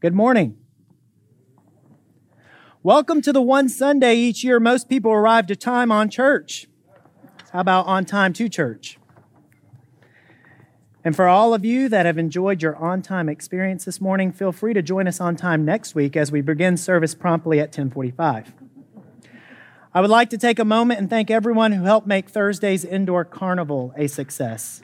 Good morning. Welcome to the one Sunday each year most people arrive to time on church. How about on time to church? And for all of you that have enjoyed your on time experience this morning, feel free to join us on time next week as we begin service promptly at 1045. I would like to take a moment and thank everyone who helped make Thursday's indoor carnival a success.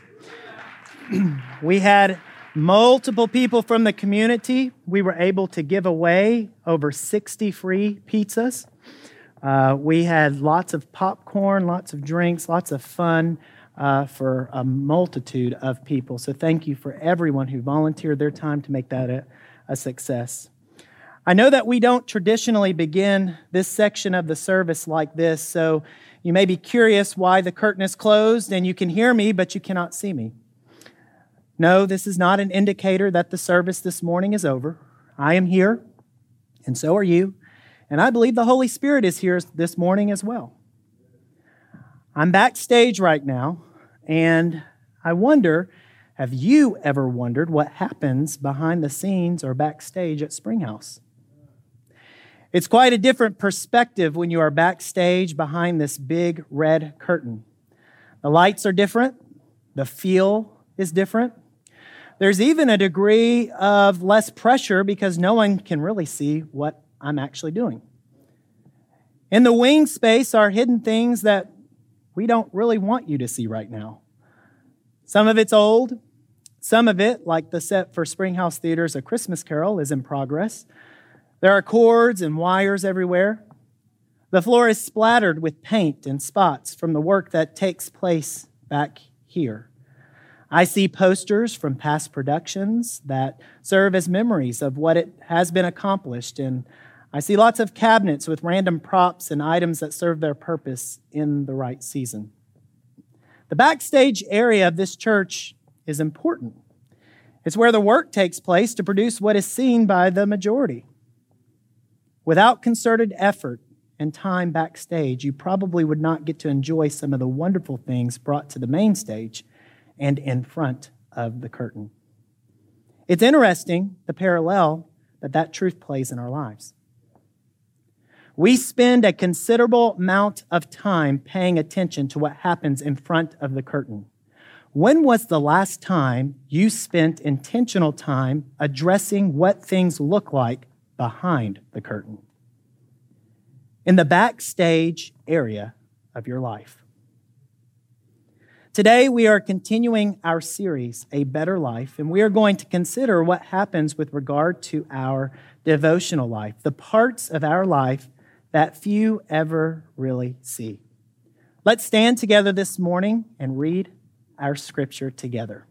we had multiple people from the community. We were able to give away over 60 free pizzas. Uh, we had lots of popcorn, lots of drinks, lots of fun uh, for a multitude of people. So thank you for everyone who volunteered their time to make that a, a success. I know that we don't traditionally begin this section of the service like this, so you may be curious why the curtain is closed and you can hear me, but you cannot see me. No, this is not an indicator that the service this morning is over. I am here, and so are you, and I believe the Holy Spirit is here this morning as well. I'm backstage right now, and I wonder have you ever wondered what happens behind the scenes or backstage at Springhouse? It's quite a different perspective when you are backstage behind this big red curtain. The lights are different, the feel is different. There's even a degree of less pressure because no one can really see what I'm actually doing. In the wing space are hidden things that we don't really want you to see right now. Some of it's old, some of it, like the set for Springhouse Theater's A Christmas Carol, is in progress. There are cords and wires everywhere. The floor is splattered with paint and spots from the work that takes place back here. I see posters from past productions that serve as memories of what it has been accomplished, and I see lots of cabinets with random props and items that serve their purpose in the right season. The backstage area of this church is important. It's where the work takes place to produce what is seen by the majority. Without concerted effort and time backstage, you probably would not get to enjoy some of the wonderful things brought to the main stage and in front of the curtain. It's interesting the parallel that that truth plays in our lives. We spend a considerable amount of time paying attention to what happens in front of the curtain. When was the last time you spent intentional time addressing what things look like behind the curtain, in the backstage area of your life. Today, we are continuing our series, A Better Life, and we are going to consider what happens with regard to our devotional life, the parts of our life that few ever really see. Let's stand together this morning and read our scripture together.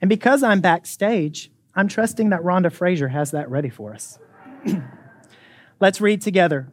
And because I'm backstage, I'm trusting that Rhonda Fraser has that ready for us. Let's read together.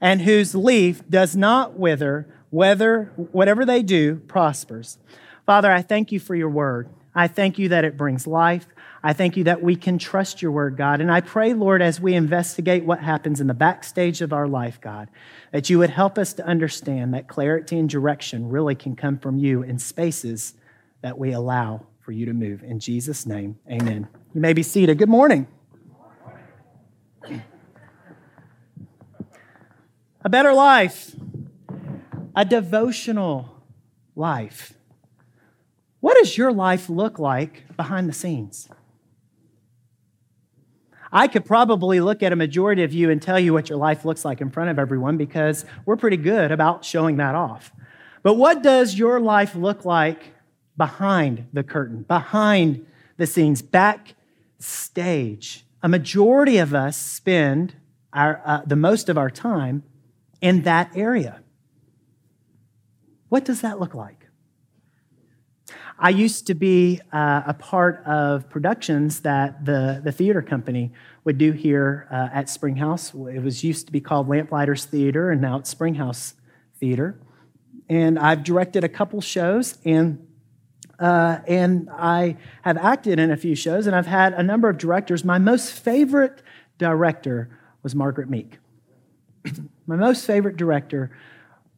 and whose leaf does not wither, whether whatever they do prospers. Father, I thank you for your word. I thank you that it brings life. I thank you that we can trust your word, God. And I pray, Lord, as we investigate what happens in the backstage of our life, God, that you would help us to understand that clarity and direction really can come from you in spaces that we allow for you to move. In Jesus' name, amen. You may be seated. Good morning. A better life, a devotional life. What does your life look like behind the scenes? I could probably look at a majority of you and tell you what your life looks like in front of everyone because we're pretty good about showing that off. But what does your life look like behind the curtain, behind the scenes, backstage. A majority of us spend our, uh, the most of our time in that area. What does that look like? I used to be uh, a part of productions that the, the theater company would do here uh, at Springhouse. It was used to be called Lamplighters Theater, and now it's Springhouse Theater. And I've directed a couple shows, and uh, and I have acted in a few shows, and I've had a number of directors. My most favorite director was Margaret Meek. My most favorite director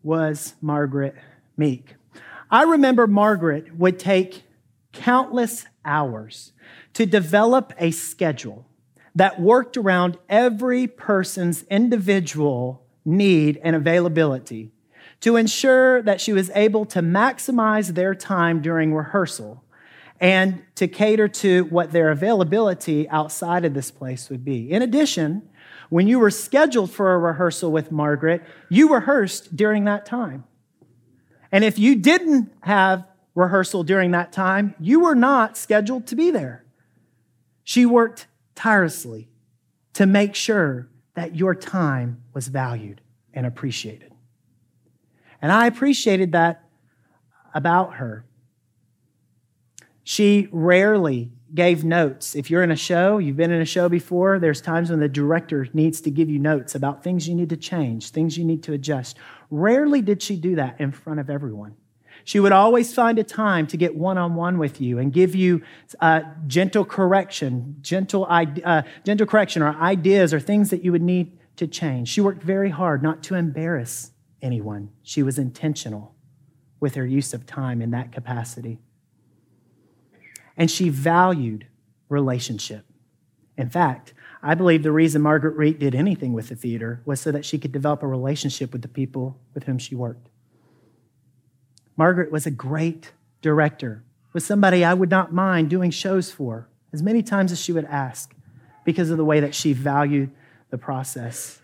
was Margaret Meek. I remember Margaret would take countless hours to develop a schedule that worked around every person's individual need and availability to ensure that she was able to maximize their time during rehearsal and to cater to what their availability outside of this place would be. In addition, when you were scheduled for a rehearsal with Margaret, you rehearsed during that time. And if you didn't have rehearsal during that time, you were not scheduled to be there. She worked tirelessly to make sure that your time was valued and appreciated. And I appreciated that about her. She rarely gave notes. If you're in a show, you've been in a show before, there's times when the director needs to give you notes about things you need to change, things you need to adjust. Rarely did she do that in front of everyone. She would always find a time to get one on one with you and give you uh, gentle correction, gentle, uh, gentle correction or ideas or things that you would need to change. She worked very hard not to embarrass anyone. She was intentional with her use of time in that capacity. And she valued relationship. In fact, I believe the reason Margaret Meek did anything with the theater was so that she could develop a relationship with the people with whom she worked. Margaret was a great director, was somebody I would not mind doing shows for as many times as she would ask because of the way that she valued the process.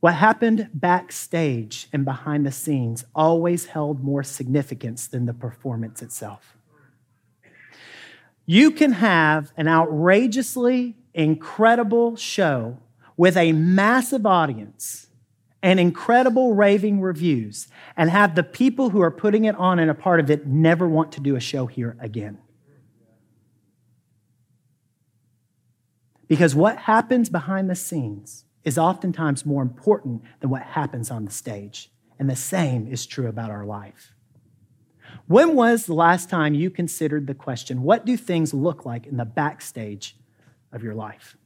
What happened backstage and behind the scenes always held more significance than the performance itself. You can have an outrageously incredible show with a massive audience and incredible raving reviews and have the people who are putting it on and a part of it never want to do a show here again. Because what happens behind the scenes is oftentimes more important than what happens on the stage. And the same is true about our life. When was the last time you considered the question, what do things look like in the backstage of your life?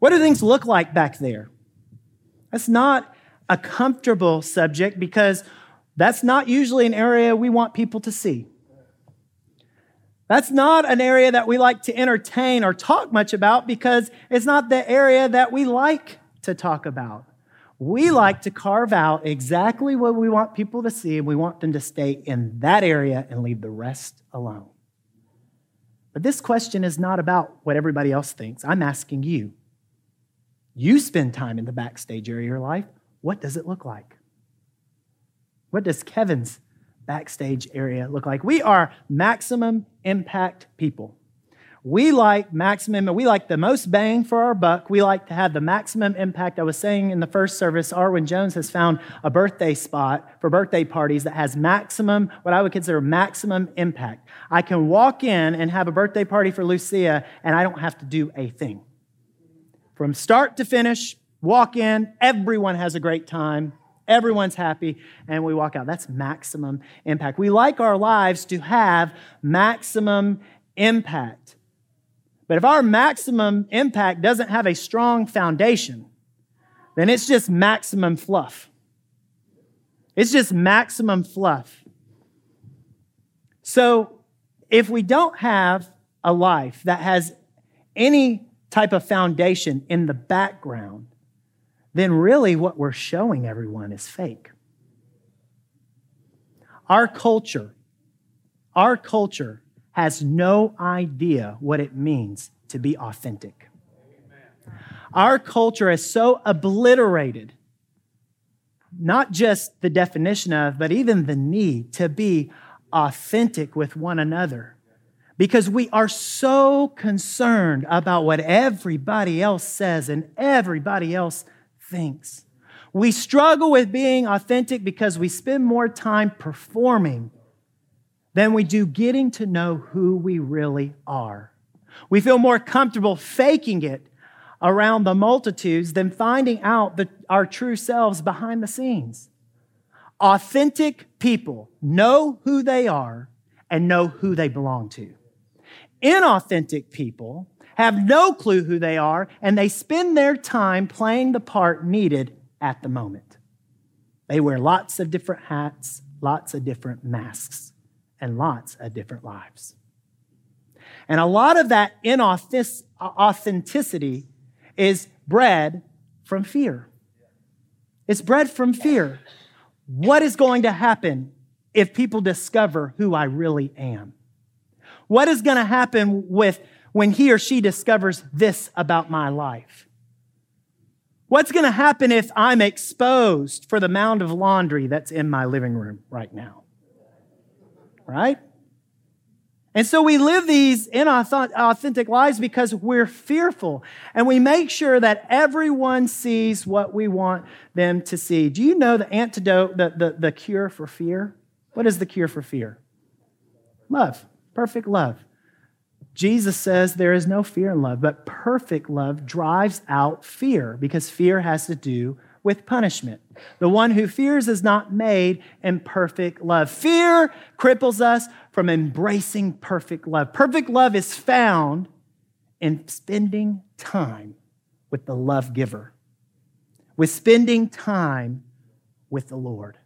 What do things look like back there? That's not a comfortable subject because that's not usually an area we want people to see. That's not an area that we like to entertain or talk much about because it's not the area that we like to talk about. We like to carve out exactly what we want people to see, and we want them to stay in that area and leave the rest alone. But this question is not about what everybody else thinks. I'm asking you. You spend time in the backstage area of your life. What does it look like? What does Kevin's backstage area look like? We are maximum impact people. We like maximum, we like the most bang for our buck. We like to have the maximum impact. I was saying in the first service, Arwin Jones has found a birthday spot for birthday parties that has maximum, what I would consider maximum impact. I can walk in and have a birthday party for Lucia, and I don't have to do a thing. From start to finish, walk in, everyone has a great time. Everyone's happy, and we walk out. That's maximum impact. We like our lives to have maximum impact. But if our maximum impact doesn't have a strong foundation, then it's just maximum fluff. It's just maximum fluff. So if we don't have a life that has any type of foundation in the background, then really what we're showing everyone is fake. Our culture, our culture has no idea what it means to be authentic. Our culture is so obliterated, not just the definition of, but even the need to be authentic with one another. Because we are so concerned about what everybody else says and everybody else thinks. We struggle with being authentic because we spend more time performing than we do getting to know who we really are. We feel more comfortable faking it around the multitudes than finding out the, our true selves behind the scenes. Authentic people know who they are and know who they belong to. Inauthentic people have no clue who they are and they spend their time playing the part needed at the moment. They wear lots of different hats, lots of different masks, and lots of different lives. And a lot of that inauthenticity is bred from fear. It's bred from fear. What is going to happen if people discover who I really am? What is going to happen with when he or she discovers this about my life? What's going to happen if I'm exposed for the mound of laundry that's in my living room right now? Right? And so we live these inauthentic lives because we're fearful and we make sure that everyone sees what we want them to see. Do you know the antidote, the, the, the cure for fear? What is the cure for fear? Love, perfect love. Jesus says there is no fear in love, but perfect love drives out fear because fear has to do with punishment. The one who fears is not made in perfect love. Fear cripples us from embracing perfect love. Perfect love is found in spending time with the love giver, with spending time with the Lord.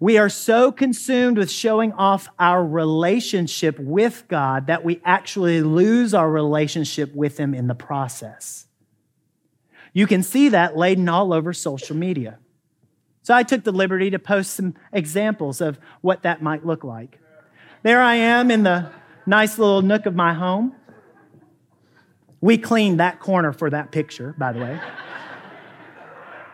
We are so consumed with showing off our relationship with God that we actually lose our relationship with Him in the process. You can see that laden all over social media. So I took the liberty to post some examples of what that might look like. There I am in the nice little nook of my home. We cleaned that corner for that picture, by the way.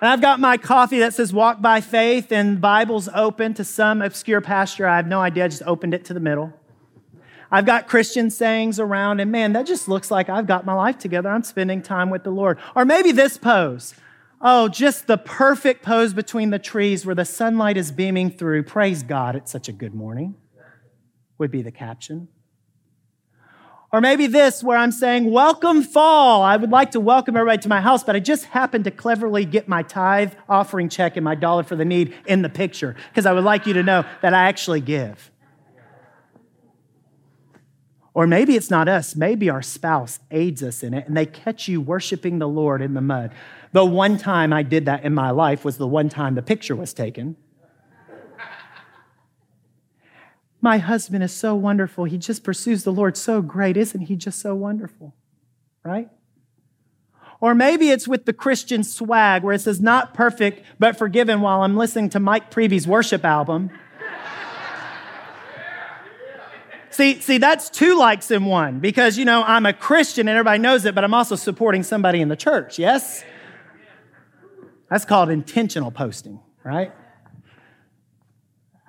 And I've got my coffee that says walk by faith and Bible's open to some obscure pasture. I have no idea. I just opened it to the middle. I've got Christian sayings around, and man, that just looks like I've got my life together. I'm spending time with the Lord. Or maybe this pose. Oh, just the perfect pose between the trees where the sunlight is beaming through. Praise God, it's such a good morning, would be the caption. Or maybe this, where I'm saying, Welcome fall. I would like to welcome everybody to my house, but I just happened to cleverly get my tithe offering check and my dollar for the need in the picture because I would like you to know that I actually give. Or maybe it's not us, maybe our spouse aids us in it and they catch you worshiping the Lord in the mud. The one time I did that in my life was the one time the picture was taken. My husband is so wonderful. He just pursues the Lord so great. Isn't he just so wonderful? Right? Or maybe it's with the Christian swag where it says, not perfect, but forgiven while I'm listening to Mike Preeby's worship album. See, see, that's two likes in one because, you know, I'm a Christian and everybody knows it, but I'm also supporting somebody in the church, yes? That's called intentional posting, right?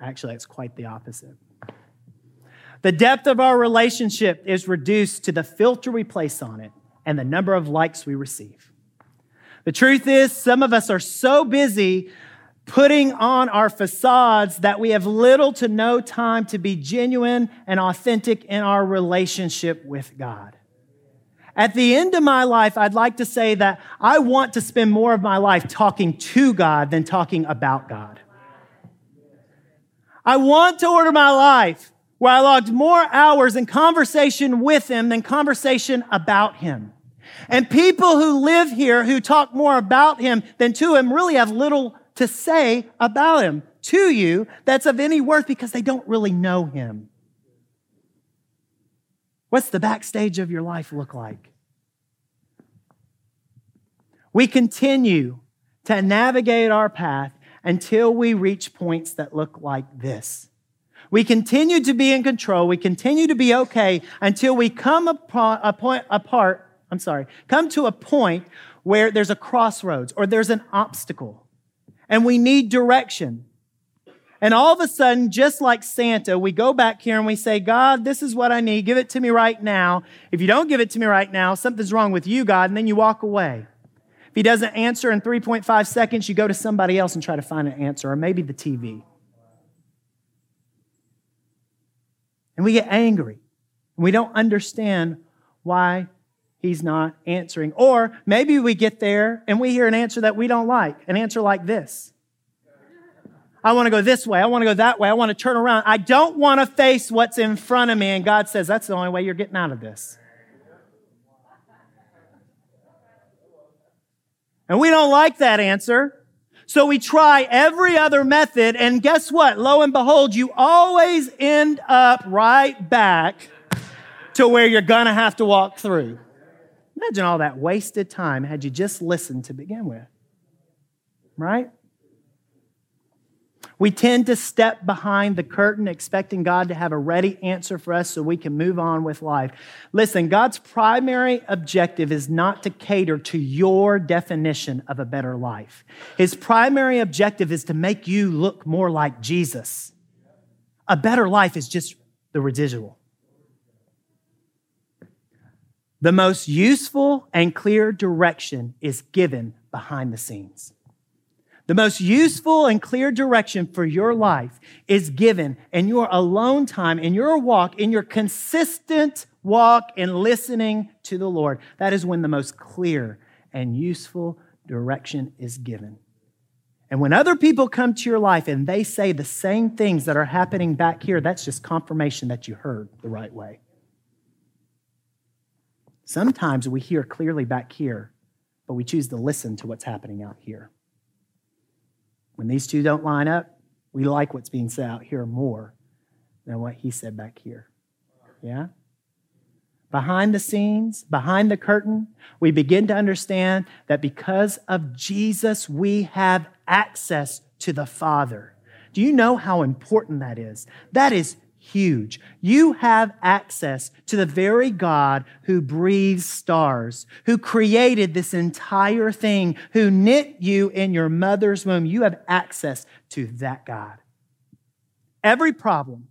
Actually, it's quite the opposite. The depth of our relationship is reduced to the filter we place on it and the number of likes we receive. The truth is, some of us are so busy putting on our facades that we have little to no time to be genuine and authentic in our relationship with God. At the end of my life, I'd like to say that I want to spend more of my life talking to God than talking about God. I want to order my life where I logged more hours in conversation with Him than conversation about Him. And people who live here who talk more about Him than to Him really have little to say about him to you that's of any worth because they don't really know him. What's the backstage of your life look like? We continue to navigate our path until we reach points that look like this. We continue to be in control. We continue to be okay until we come upon a point, apart, I'm sorry, come to a point where there's a crossroads or there's an obstacle and we need direction. And all of a sudden, just like Santa, we go back here and we say, God, this is what I need. Give it to me right now. If you don't give it to me right now, something's wrong with you, God, and then you walk away. If he doesn't answer in 3.5 seconds, you go to somebody else and try to find an answer, or maybe the TV. And we get angry. And we don't understand why he's not answering. Or maybe we get there and we hear an answer that we don't like, an answer like this. I want to go this way. I want to go that way. I want to turn around. I don't want to face what's in front of me. And God says, that's the only way you're getting out of this. And we don't like that answer. So we try every other method. And guess what? Lo and behold, you always end up right back to where you're going to have to walk through. Imagine all that wasted time had you just listened to begin with. Right? We tend to step behind the curtain expecting God to have a ready answer for us so we can move on with life. Listen, God's primary objective is not to cater to your definition of a better life. His primary objective is to make you look more like Jesus. A better life is just the residual. The most useful and clear direction is given behind the scenes. The most useful and clear direction for your life is given in your alone time, in your walk, in your consistent walk in listening to the Lord. That is when the most clear and useful direction is given. And when other people come to your life and they say the same things that are happening back here, that's just confirmation that you heard the right way. Sometimes we hear clearly back here, but we choose to listen to what's happening out here. When these two don't line up, we like what's being said out here more than what he said back here. Yeah? Behind the scenes, behind the curtain, we begin to understand that because of Jesus, we have access to the Father. Do you know how important that is? That is huge. You have access to the very God who breathes stars, who created this entire thing, who knit you in your mother's womb. You have access to that God. Every problem,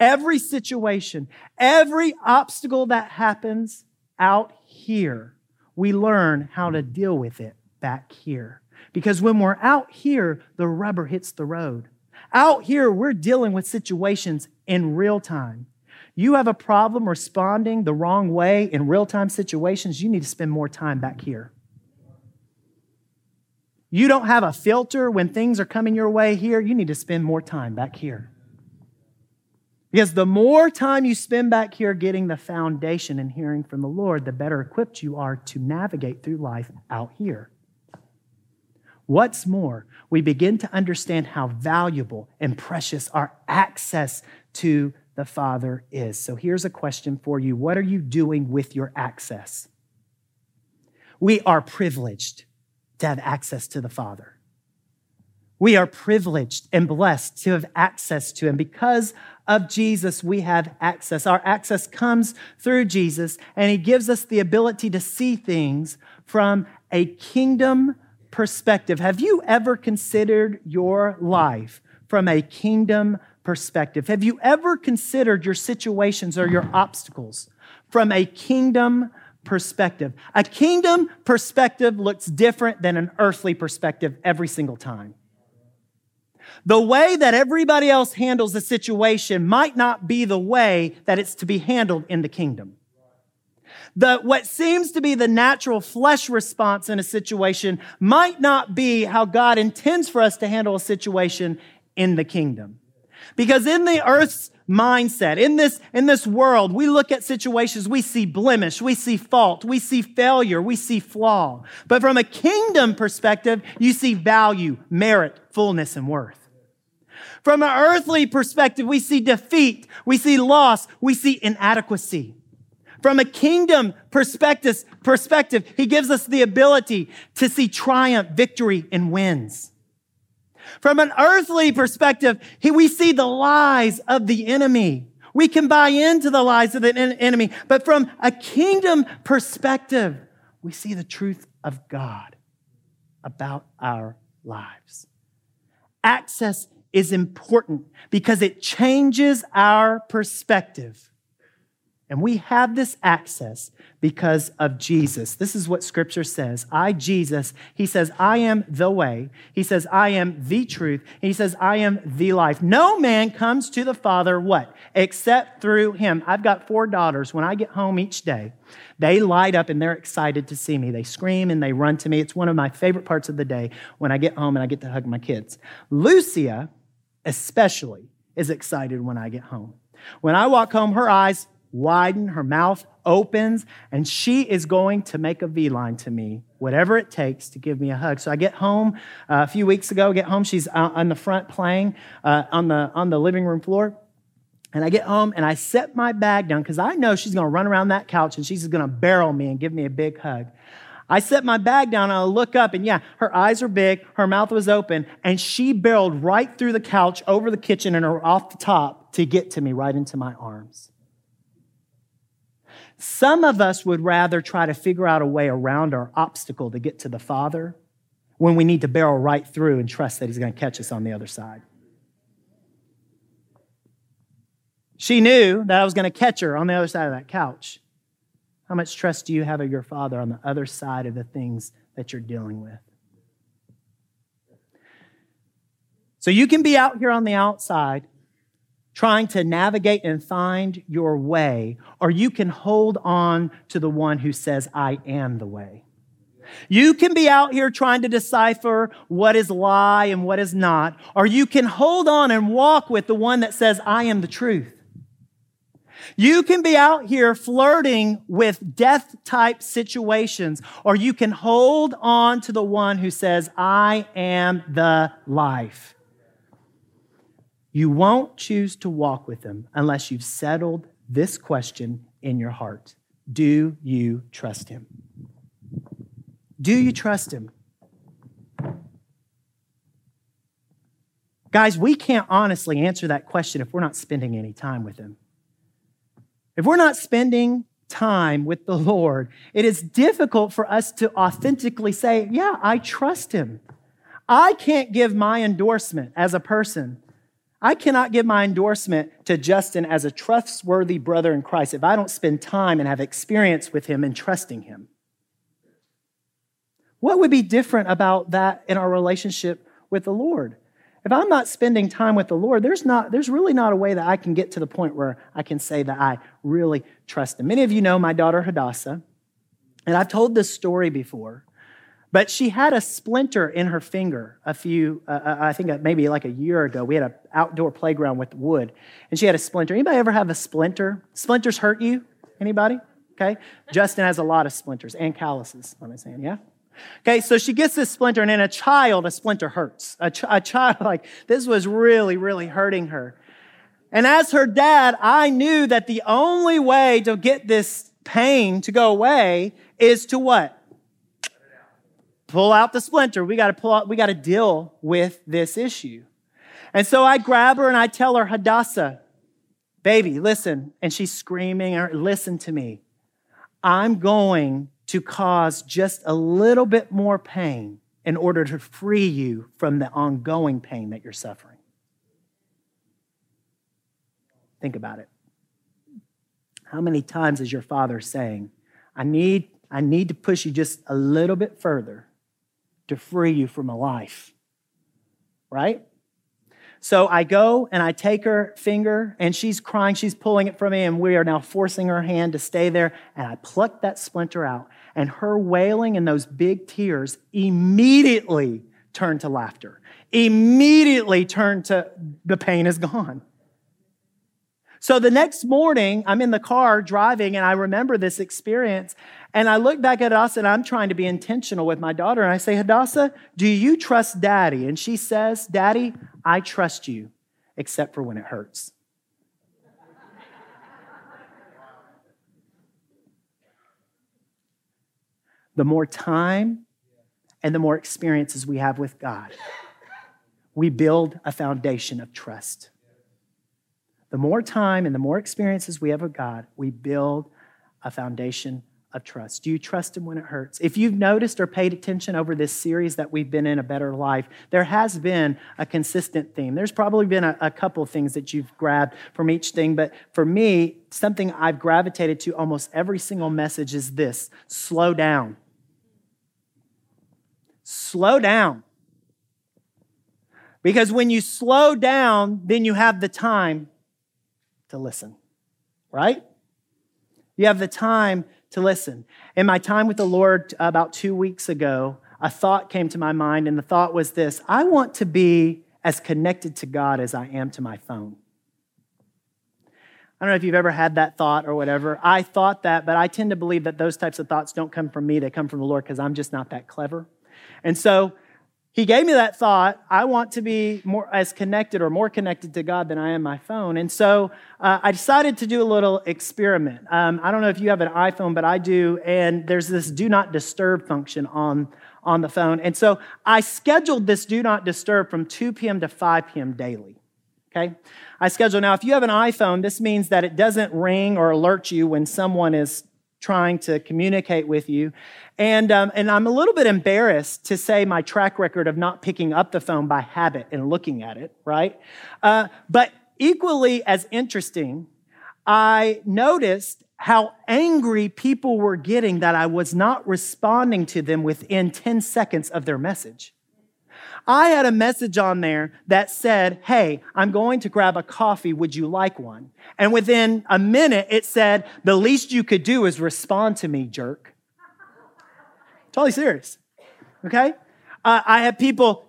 every situation, every obstacle that happens out here, we learn how to deal with it back here. Because when we're out here, the rubber hits the road. Out here, we're dealing with situations in real time. You have a problem responding the wrong way in real time situations, you need to spend more time back here. You don't have a filter when things are coming your way here, you need to spend more time back here. Because the more time you spend back here getting the foundation and hearing from the Lord, the better equipped you are to navigate through life out here. What's more, we begin to understand how valuable and precious our access to the Father is. So here's a question for you What are you doing with your access? We are privileged to have access to the Father. We are privileged and blessed to have access to Him. Because of Jesus, we have access. Our access comes through Jesus, and He gives us the ability to see things from a kingdom perspective. Have you ever considered your life from a kingdom perspective? Have you ever considered your situations or your obstacles from a kingdom perspective? A kingdom perspective looks different than an earthly perspective every single time. The way that everybody else handles a situation might not be the way that it's to be handled in the kingdom. The, what seems to be the natural flesh response in a situation might not be how God intends for us to handle a situation in the kingdom. Because in the earth's mindset, in this, in this world, we look at situations, we see blemish, we see fault, we see failure, we see flaw. But from a kingdom perspective, you see value, merit, fullness, and worth. From an earthly perspective, we see defeat, we see loss, we see inadequacy. From a kingdom perspective, perspective, he gives us the ability to see triumph, victory, and wins. From an earthly perspective, we see the lies of the enemy. We can buy into the lies of the enemy. But from a kingdom perspective, we see the truth of God about our lives. Access is important because it changes our perspective And we have this access because of Jesus. This is what scripture says. I, Jesus, he says, I am the way. He says, I am the truth. He says, I am the life. No man comes to the Father, what? Except through him. I've got four daughters. When I get home each day, they light up and they're excited to see me. They scream and they run to me. It's one of my favorite parts of the day when I get home and I get to hug my kids. Lucia, especially, is excited when I get home. When I walk home, her eyes widen, her mouth opens, and she is going to make a V line to me, whatever it takes to give me a hug. So I get home uh, a few weeks ago, get home, she's on the front playing uh, on, the, on the living room floor. And I get home and I set my bag down because I know she's going to run around that couch and she's going to barrel me and give me a big hug. I set my bag down and I look up, and yeah, her eyes are big, her mouth was open, and she barreled right through the couch, over the kitchen, and off the top to get to me right into my arms. Some of us would rather try to figure out a way around our obstacle to get to the Father when we need to barrel right through and trust that He's going to catch us on the other side. She knew that I was going to catch her on the other side of that couch. How much trust do you have of your Father on the other side of the things that you're dealing with? So you can be out here on the outside trying to navigate and find your way, or you can hold on to the one who says, I am the way. You can be out here trying to decipher what is lie and what is not, or you can hold on and walk with the one that says, I am the truth. You can be out here flirting with death type situations, or you can hold on to the one who says, I am the life. You won't choose to walk with him unless you've settled this question in your heart Do you trust him? Do you trust him? Guys, we can't honestly answer that question if we're not spending any time with him. If we're not spending time with the Lord, it is difficult for us to authentically say, Yeah, I trust him. I can't give my endorsement as a person I cannot give my endorsement to Justin as a trustworthy brother in Christ if I don't spend time and have experience with him and trusting him. What would be different about that in our relationship with the Lord? If I'm not spending time with the Lord, there's, not, there's really not a way that I can get to the point where I can say that I really trust Him. Many of you know my daughter Hadassah, and I've told this story before. But she had a splinter in her finger a few, uh, uh I think maybe like a year ago. We had an outdoor playground with wood, and she had a splinter. Anybody ever have a splinter? Splinters hurt you? Anybody? Okay. Justin has a lot of splinters and calluses, am I saying? Yeah? Okay, so she gets this splinter, and in a child, a splinter hurts. A, ch- a child, like, this was really, really hurting her. And as her dad, I knew that the only way to get this pain to go away is to what? Pull out the splinter. We got to pull out, we got to deal with this issue. And so I grab her and I tell her, Hadassah, baby, listen. And she's screaming, listen to me. I'm going to cause just a little bit more pain in order to free you from the ongoing pain that you're suffering. Think about it. How many times is your father saying, I need, I need to push you just a little bit further to free you from a life. Right? So I go and I take her finger, and she's crying, she's pulling it from me, and we are now forcing her hand to stay there. And I pluck that splinter out, and her wailing and those big tears immediately turn to laughter, immediately turn to the pain is gone. So the next morning, I'm in the car driving, and I remember this experience. And I look back at us, and I'm trying to be intentional with my daughter. And I say, Hadassah, do you trust daddy? And she says, Daddy, I trust you, except for when it hurts. the more time and the more experiences we have with God, we build a foundation of trust. The more time and the more experiences we have with God, we build a foundation of trust? Do you trust Him when it hurts? If you've noticed or paid attention over this series that we've been in, A Better Life, there has been a consistent theme. There's probably been a, a couple things that you've grabbed from each thing, but for me, something I've gravitated to almost every single message is this slow down. Slow down. Because when you slow down, then you have the time to listen, right? You have the time to listen. In my time with the Lord about two weeks ago, a thought came to my mind, and the thought was this I want to be as connected to God as I am to my phone. I don't know if you've ever had that thought or whatever. I thought that, but I tend to believe that those types of thoughts don't come from me, they come from the Lord because I'm just not that clever. And so he gave me that thought i want to be more as connected or more connected to god than i am my phone. And so uh, i decided to do a little experiment. Um, i don't know if you have an iphone but i do and there's this do not disturb function on on the phone. And so i scheduled this do not disturb from 2 p.m to 5 p.m daily okay? I schedule now if you have an iphone this means that it doesn't ring or alert you when someone is trying to communicate with you. And, um, and I'm a little bit embarrassed to say my track record of not picking up the phone by habit and looking at it, right? Uh, but equally as interesting, I noticed how angry people were getting that I was not responding to them within 10 seconds of their message. I had a message on there that said, Hey, I'm going to grab a coffee. Would you like one? And within a minute, it said, The least you could do is respond to me, jerk. Totally serious. Okay? Uh, I have people,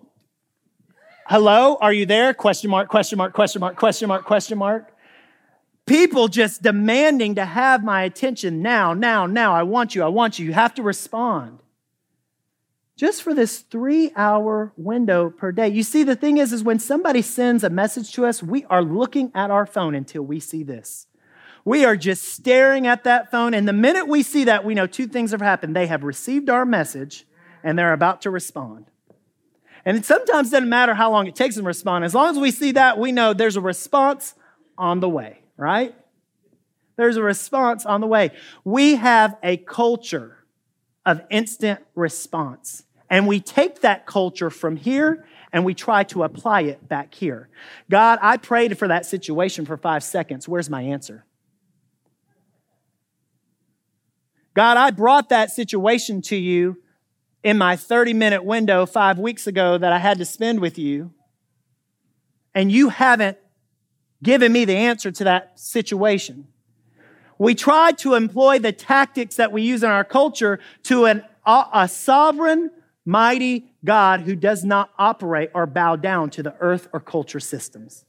hello, are you there? Question mark, question mark, question mark, question mark, question mark. People just demanding to have my attention now, now, now. I want you, I want you. You have to respond just for this three hour window per day. You see, the thing is, is when somebody sends a message to us, we are looking at our phone until we see this. We are just staring at that phone. And the minute we see that, we know two things have happened. They have received our message and they're about to respond. And it sometimes doesn't matter how long it takes them to respond. As long as we see that, we know there's a response on the way, right? There's a response on the way. We have a culture of instant response. And we take that culture from here and we try to apply it back here. God, I prayed for that situation for five seconds. Where's my answer? God, I brought that situation to you in my 30 minute window five weeks ago that I had to spend with you, and you haven't given me the answer to that situation. We try to employ the tactics that we use in our culture to an, a, a sovereign, mighty God who does not operate or bow down to the earth or culture systems.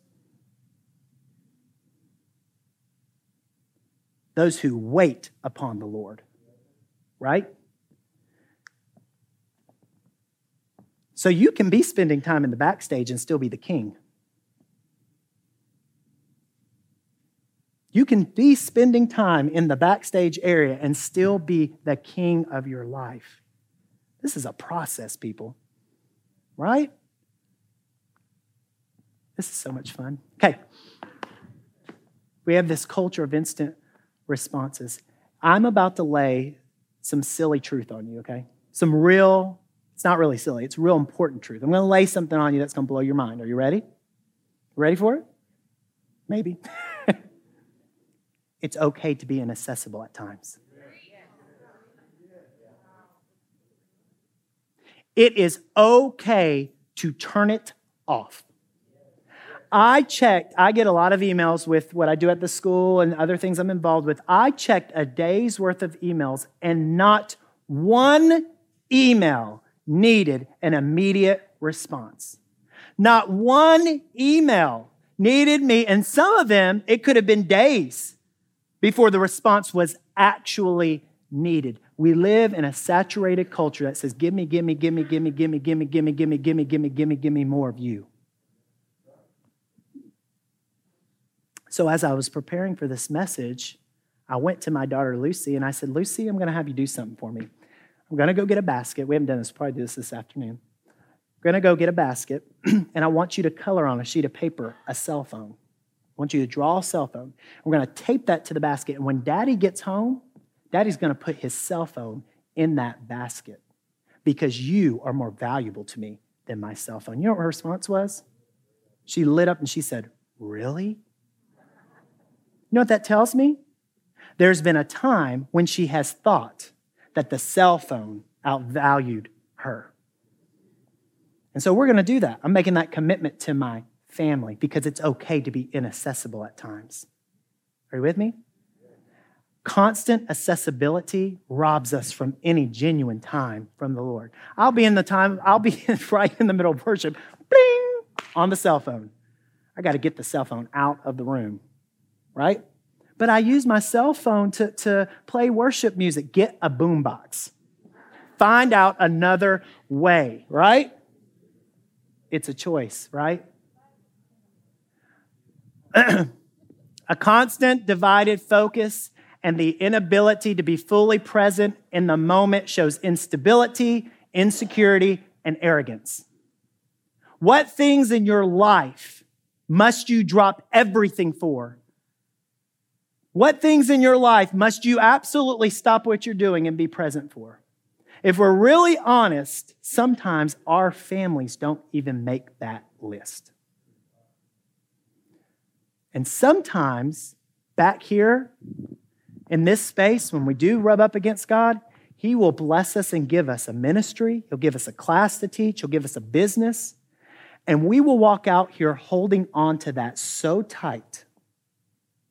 Those who wait upon the Lord, right? So you can be spending time in the backstage and still be the king. You can be spending time in the backstage area and still be the king of your life. This is a process, people, right? This is so much fun. Okay. We have this culture of instant responses. I'm about to lay some silly truth on you, okay? Some real, it's not really silly, it's real important truth. I'm to lay something on you that's to blow your mind. Are you ready? Ready for it? Maybe. it's okay to be inaccessible at times. It is okay to turn it off. I checked, I get a lot of emails with what I do at the school and other things I'm involved with. I checked a day's worth of emails, and not one email needed an immediate response. Not one email needed me, and some of them, it could have been days before the response was actually needed. We live in a saturated culture that says, Give me, give me, give me, give me, give me, give me, give me, give me, give me, give me, give me, give me more of you. So as I was preparing for this message, I went to my daughter Lucy and I said, Lucy, I'm going to have you do something for me. I'm going to go get a basket. We haven't done this, probably do this this afternoon. I'm going to go get a basket, and I want you to color on a sheet of paper a cell phone. I want you to draw a cell phone. We're going to tape that to the basket. And when daddy gets home, Daddy's going to put his cell phone in that basket because you are more valuable to me than my cell phone. You know what her response was? She lit up and she said, Really? You know what that tells me? There's been a time when she has thought that the cell phone outvalued her. And so we're going to do that. I'm making that commitment to my family because it's okay to be inaccessible at times. Are you with me? Constant accessibility robs us from any genuine time from the Lord. I'll be in the time, I'll be right in the middle of worship, bling, on the cell phone. I got to get the cell phone out of the room, right? But I use my cell phone to, to play worship music. Get a boombox. Find out another way, right? It's a choice, right? a constant divided focus and the inability to be fully present in the moment shows instability, insecurity, and arrogance. What things in your life must you drop everything for? What things in your life must you absolutely stop what you're doing and be present for? If we're really honest, sometimes our families don't even make that list. And sometimes back here in this space, when we do rub up against God, He will bless us and give us a ministry. He'll give us a class to teach. He'll give us a business. And we will walk out here holding on to that so tight,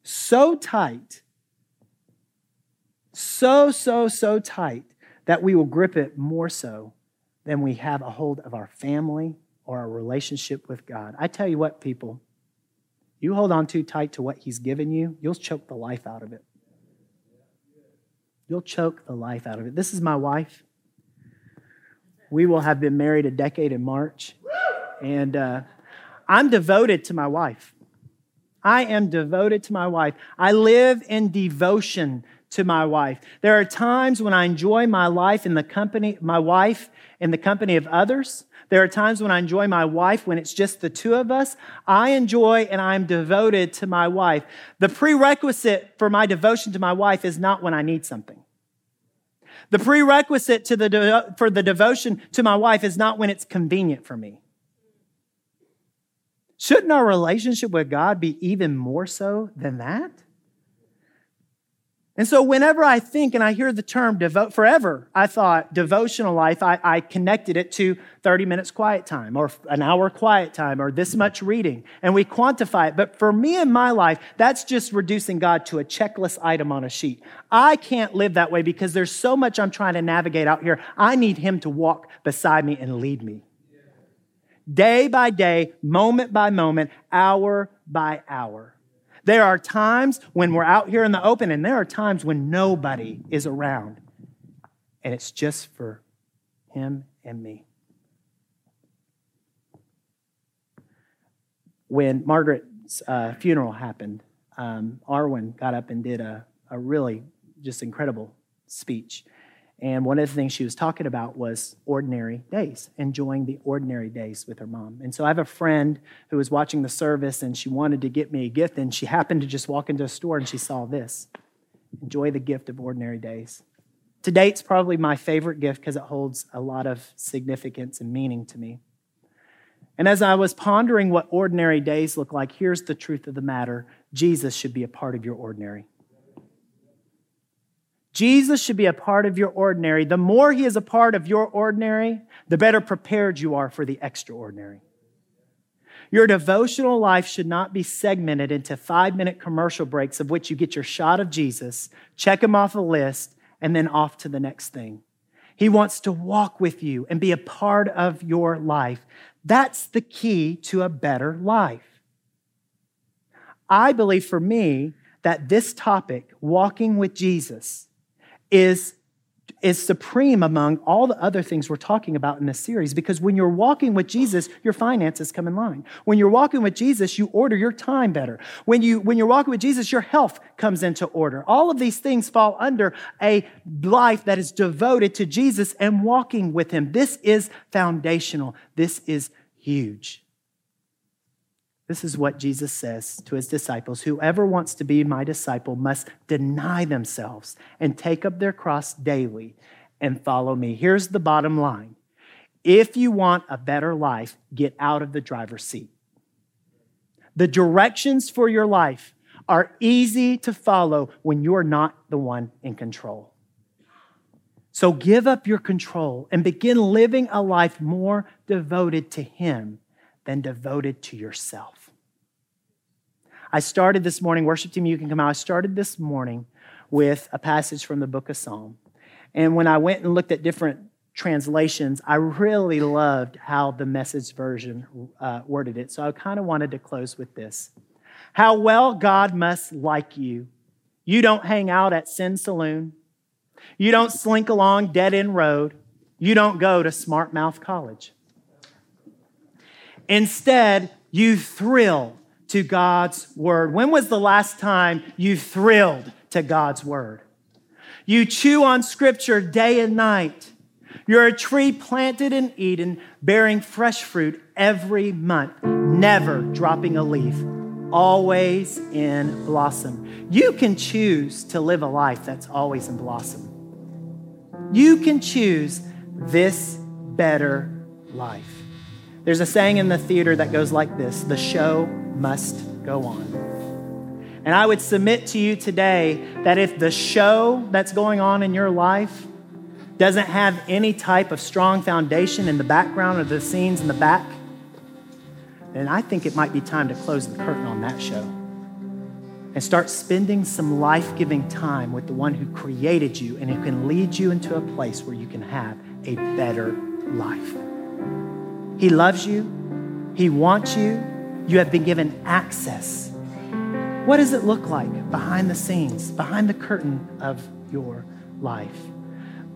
so tight, so, so, so tight that we will grip it more so than we have a hold of our family or our relationship with God. I tell you what, people, you hold on too tight to what He's given you, you'll choke the life out of it. You'll choke the life out of it. This is my wife. We will have been married a decade in March. And uh, I'm devoted to my wife. I am devoted to my wife. I live in devotion to my wife. There are times when I enjoy my life in the company, my wife in the company of others. There are times when I enjoy my wife when it's just the two of us. I enjoy and I'm devoted to my wife. The prerequisite for my devotion to my wife is not when I need something. The prerequisite to the de- for the devotion to my wife is not when it's convenient for me. Shouldn't our relationship with God be even more so than that? And so, whenever I think and I hear the term devote forever, I thought devotional life, I, I, connected it to 30 minutes quiet time or an hour quiet time or this much reading, and we quantify it. But for me in my life, that's just reducing God to a checklist item on a sheet. I can't live that way because there's so much I'm trying to navigate out here. I need Him to walk beside me and lead me. Day by day, moment by moment, hour by hour. There are times when we're out here in the open, and there are times when nobody is around. And it's just for him and me. When Margaret's uh, funeral happened, um, Arwen got up and did a, a really just incredible speech. And one of the things she was talking about was ordinary days, enjoying the ordinary days with her mom. And so I have a friend who was watching the service and she wanted to get me a gift, and she happened to just walk into a store and she saw this Enjoy the gift of ordinary days. Today, it's probably my favorite gift because it holds a lot of significance and meaning to me. And as I was pondering what ordinary days look like, here's the truth of the matter Jesus should be a part of your ordinary. Jesus should be a part of your ordinary. The more he is a part of your ordinary, the better prepared you are for the extraordinary. Your devotional life should not be segmented into five minute commercial breaks of which you get your shot of Jesus, check him off a list, and then off to the next thing. He wants to walk with you and be a part of your life. That's the key to a better life. I believe for me that this topic, walking with Jesus, is, is supreme among all the other things we're talking about in this series because when you're walking with Jesus, your finances come in line. When you're walking with Jesus, you order your time better. When, you, when you're walking with Jesus, your health comes into order. All of these things fall under a life that is devoted to Jesus and walking with Him. This is foundational. This is huge. This is what Jesus says to his disciples Whoever wants to be my disciple must deny themselves and take up their cross daily and follow me. Here's the bottom line if you want a better life, get out of the driver's seat. The directions for your life are easy to follow when you're not the one in control. So give up your control and begin living a life more devoted to Him than devoted to yourself. I started this morning, worship team, you can come out. I started this morning with a passage from the book of Psalm. And when I went and looked at different translations, I really loved how the message version uh, worded it. So I kind of wanted to close with this How well God must like you. You don't hang out at Sin Saloon. You don't slink along dead end road. You don't go to Smart Mouth College. Instead, you thrill to God's word. When was the last time you thrilled to God's word? You chew on scripture day and night. You're a tree planted in Eden, bearing fresh fruit every month, never dropping a leaf, always in blossom. You can choose to live a life that's always in blossom. You can choose this better life. There's a saying in the theater that goes like this the show must go on. And I would submit to you today that if the show that's going on in your life doesn't have any type of strong foundation in the background or the scenes in the back, then I think it might be time to close the curtain on that show and start spending some life giving time with the one who created you and who can lead you into a place where you can have a better life. He loves you, He wants you, you have been given access. What does it look like behind the scenes, behind the curtain of your life?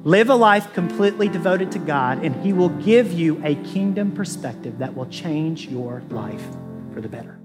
Live a life completely devoted to God, and He will give you a kingdom perspective that will change your life for the better.